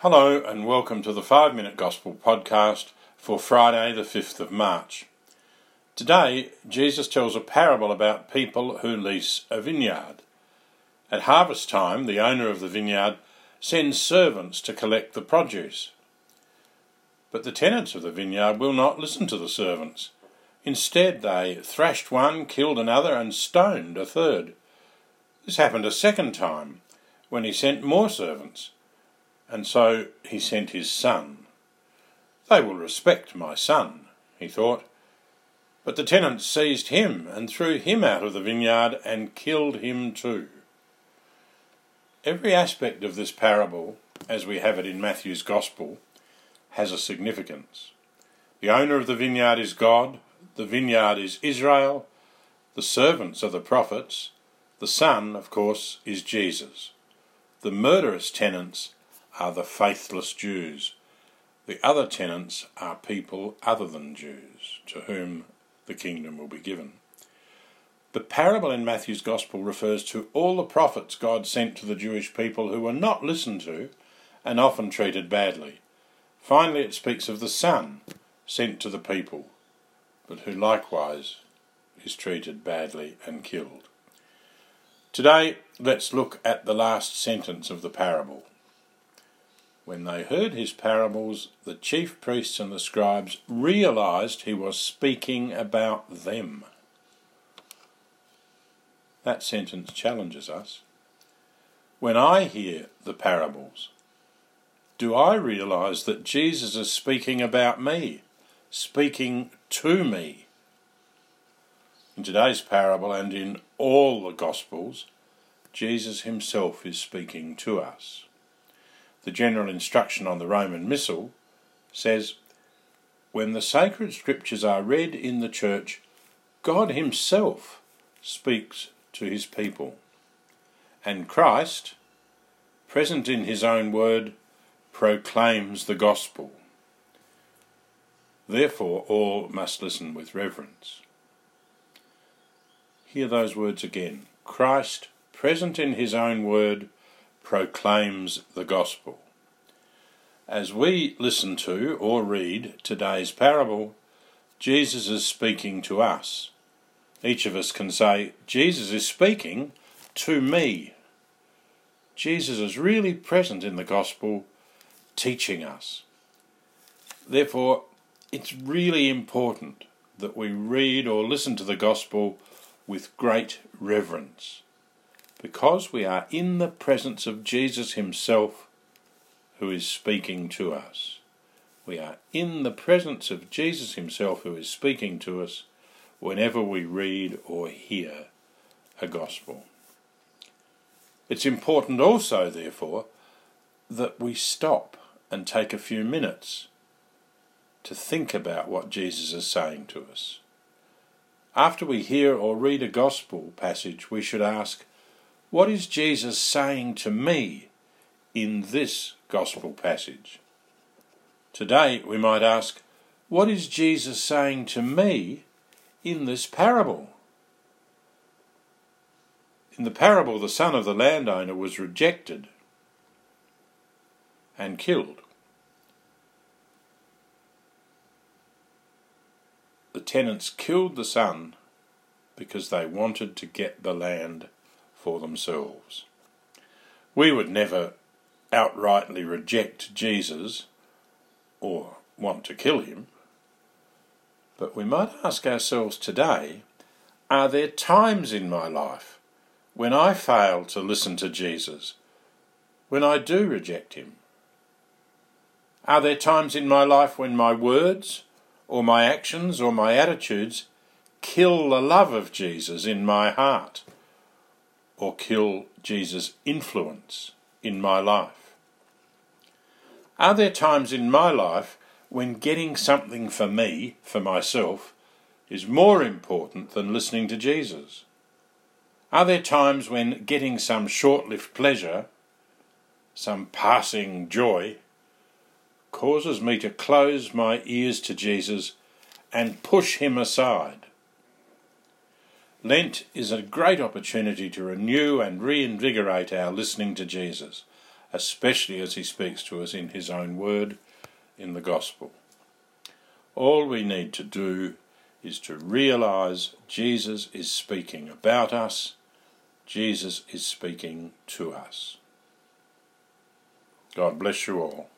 Hello, and welcome to the 5 Minute Gospel podcast for Friday, the 5th of March. Today, Jesus tells a parable about people who lease a vineyard. At harvest time, the owner of the vineyard sends servants to collect the produce. But the tenants of the vineyard will not listen to the servants. Instead, they thrashed one, killed another, and stoned a third. This happened a second time, when he sent more servants and so he sent his son. They will respect my son, he thought. But the tenants seized him and threw him out of the vineyard and killed him too. Every aspect of this parable, as we have it in Matthew's Gospel, has a significance. The owner of the vineyard is God, the vineyard is Israel, the servants are the prophets, the son, of course, is Jesus. The murderous tenants are the faithless Jews. The other tenants are people other than Jews, to whom the kingdom will be given. The parable in Matthew's Gospel refers to all the prophets God sent to the Jewish people who were not listened to and often treated badly. Finally, it speaks of the Son sent to the people, but who likewise is treated badly and killed. Today, let's look at the last sentence of the parable. When they heard his parables, the chief priests and the scribes realized he was speaking about them. That sentence challenges us. When I hear the parables, do I realize that Jesus is speaking about me, speaking to me? In today's parable and in all the Gospels, Jesus himself is speaking to us the general instruction on the Roman Missal, says, When the sacred scriptures are read in the church, God Himself speaks to His people. And Christ, present in His own word, proclaims the gospel. Therefore, all must listen with reverence. Hear those words again. Christ, present in His own word, proclaims the gospel. As we listen to or read today's parable, Jesus is speaking to us. Each of us can say, Jesus is speaking to me. Jesus is really present in the gospel, teaching us. Therefore, it's really important that we read or listen to the gospel with great reverence because we are in the presence of Jesus Himself who is speaking to us. We are in the presence of Jesus Himself who is speaking to us whenever we read or hear a gospel. It's important also, therefore, that we stop and take a few minutes to think about what Jesus is saying to us. After we hear or read a gospel passage, we should ask, what is Jesus saying to me in this gospel passage? Today we might ask, what is Jesus saying to me in this parable? In the parable, the son of the landowner was rejected and killed. The tenants killed the son because they wanted to get the land for themselves. We would never outrightly reject Jesus or want to kill him, but we might ask ourselves today are there times in my life when I fail to listen to Jesus, when I do reject him? Are there times in my life when my words, or my actions, or my attitudes kill the love of Jesus in my heart? Or kill Jesus' influence in my life? Are there times in my life when getting something for me, for myself, is more important than listening to Jesus? Are there times when getting some short lived pleasure, some passing joy, causes me to close my ears to Jesus and push him aside? Lent is a great opportunity to renew and reinvigorate our listening to Jesus, especially as he speaks to us in his own word in the gospel. All we need to do is to realize Jesus is speaking about us, Jesus is speaking to us. God bless you all.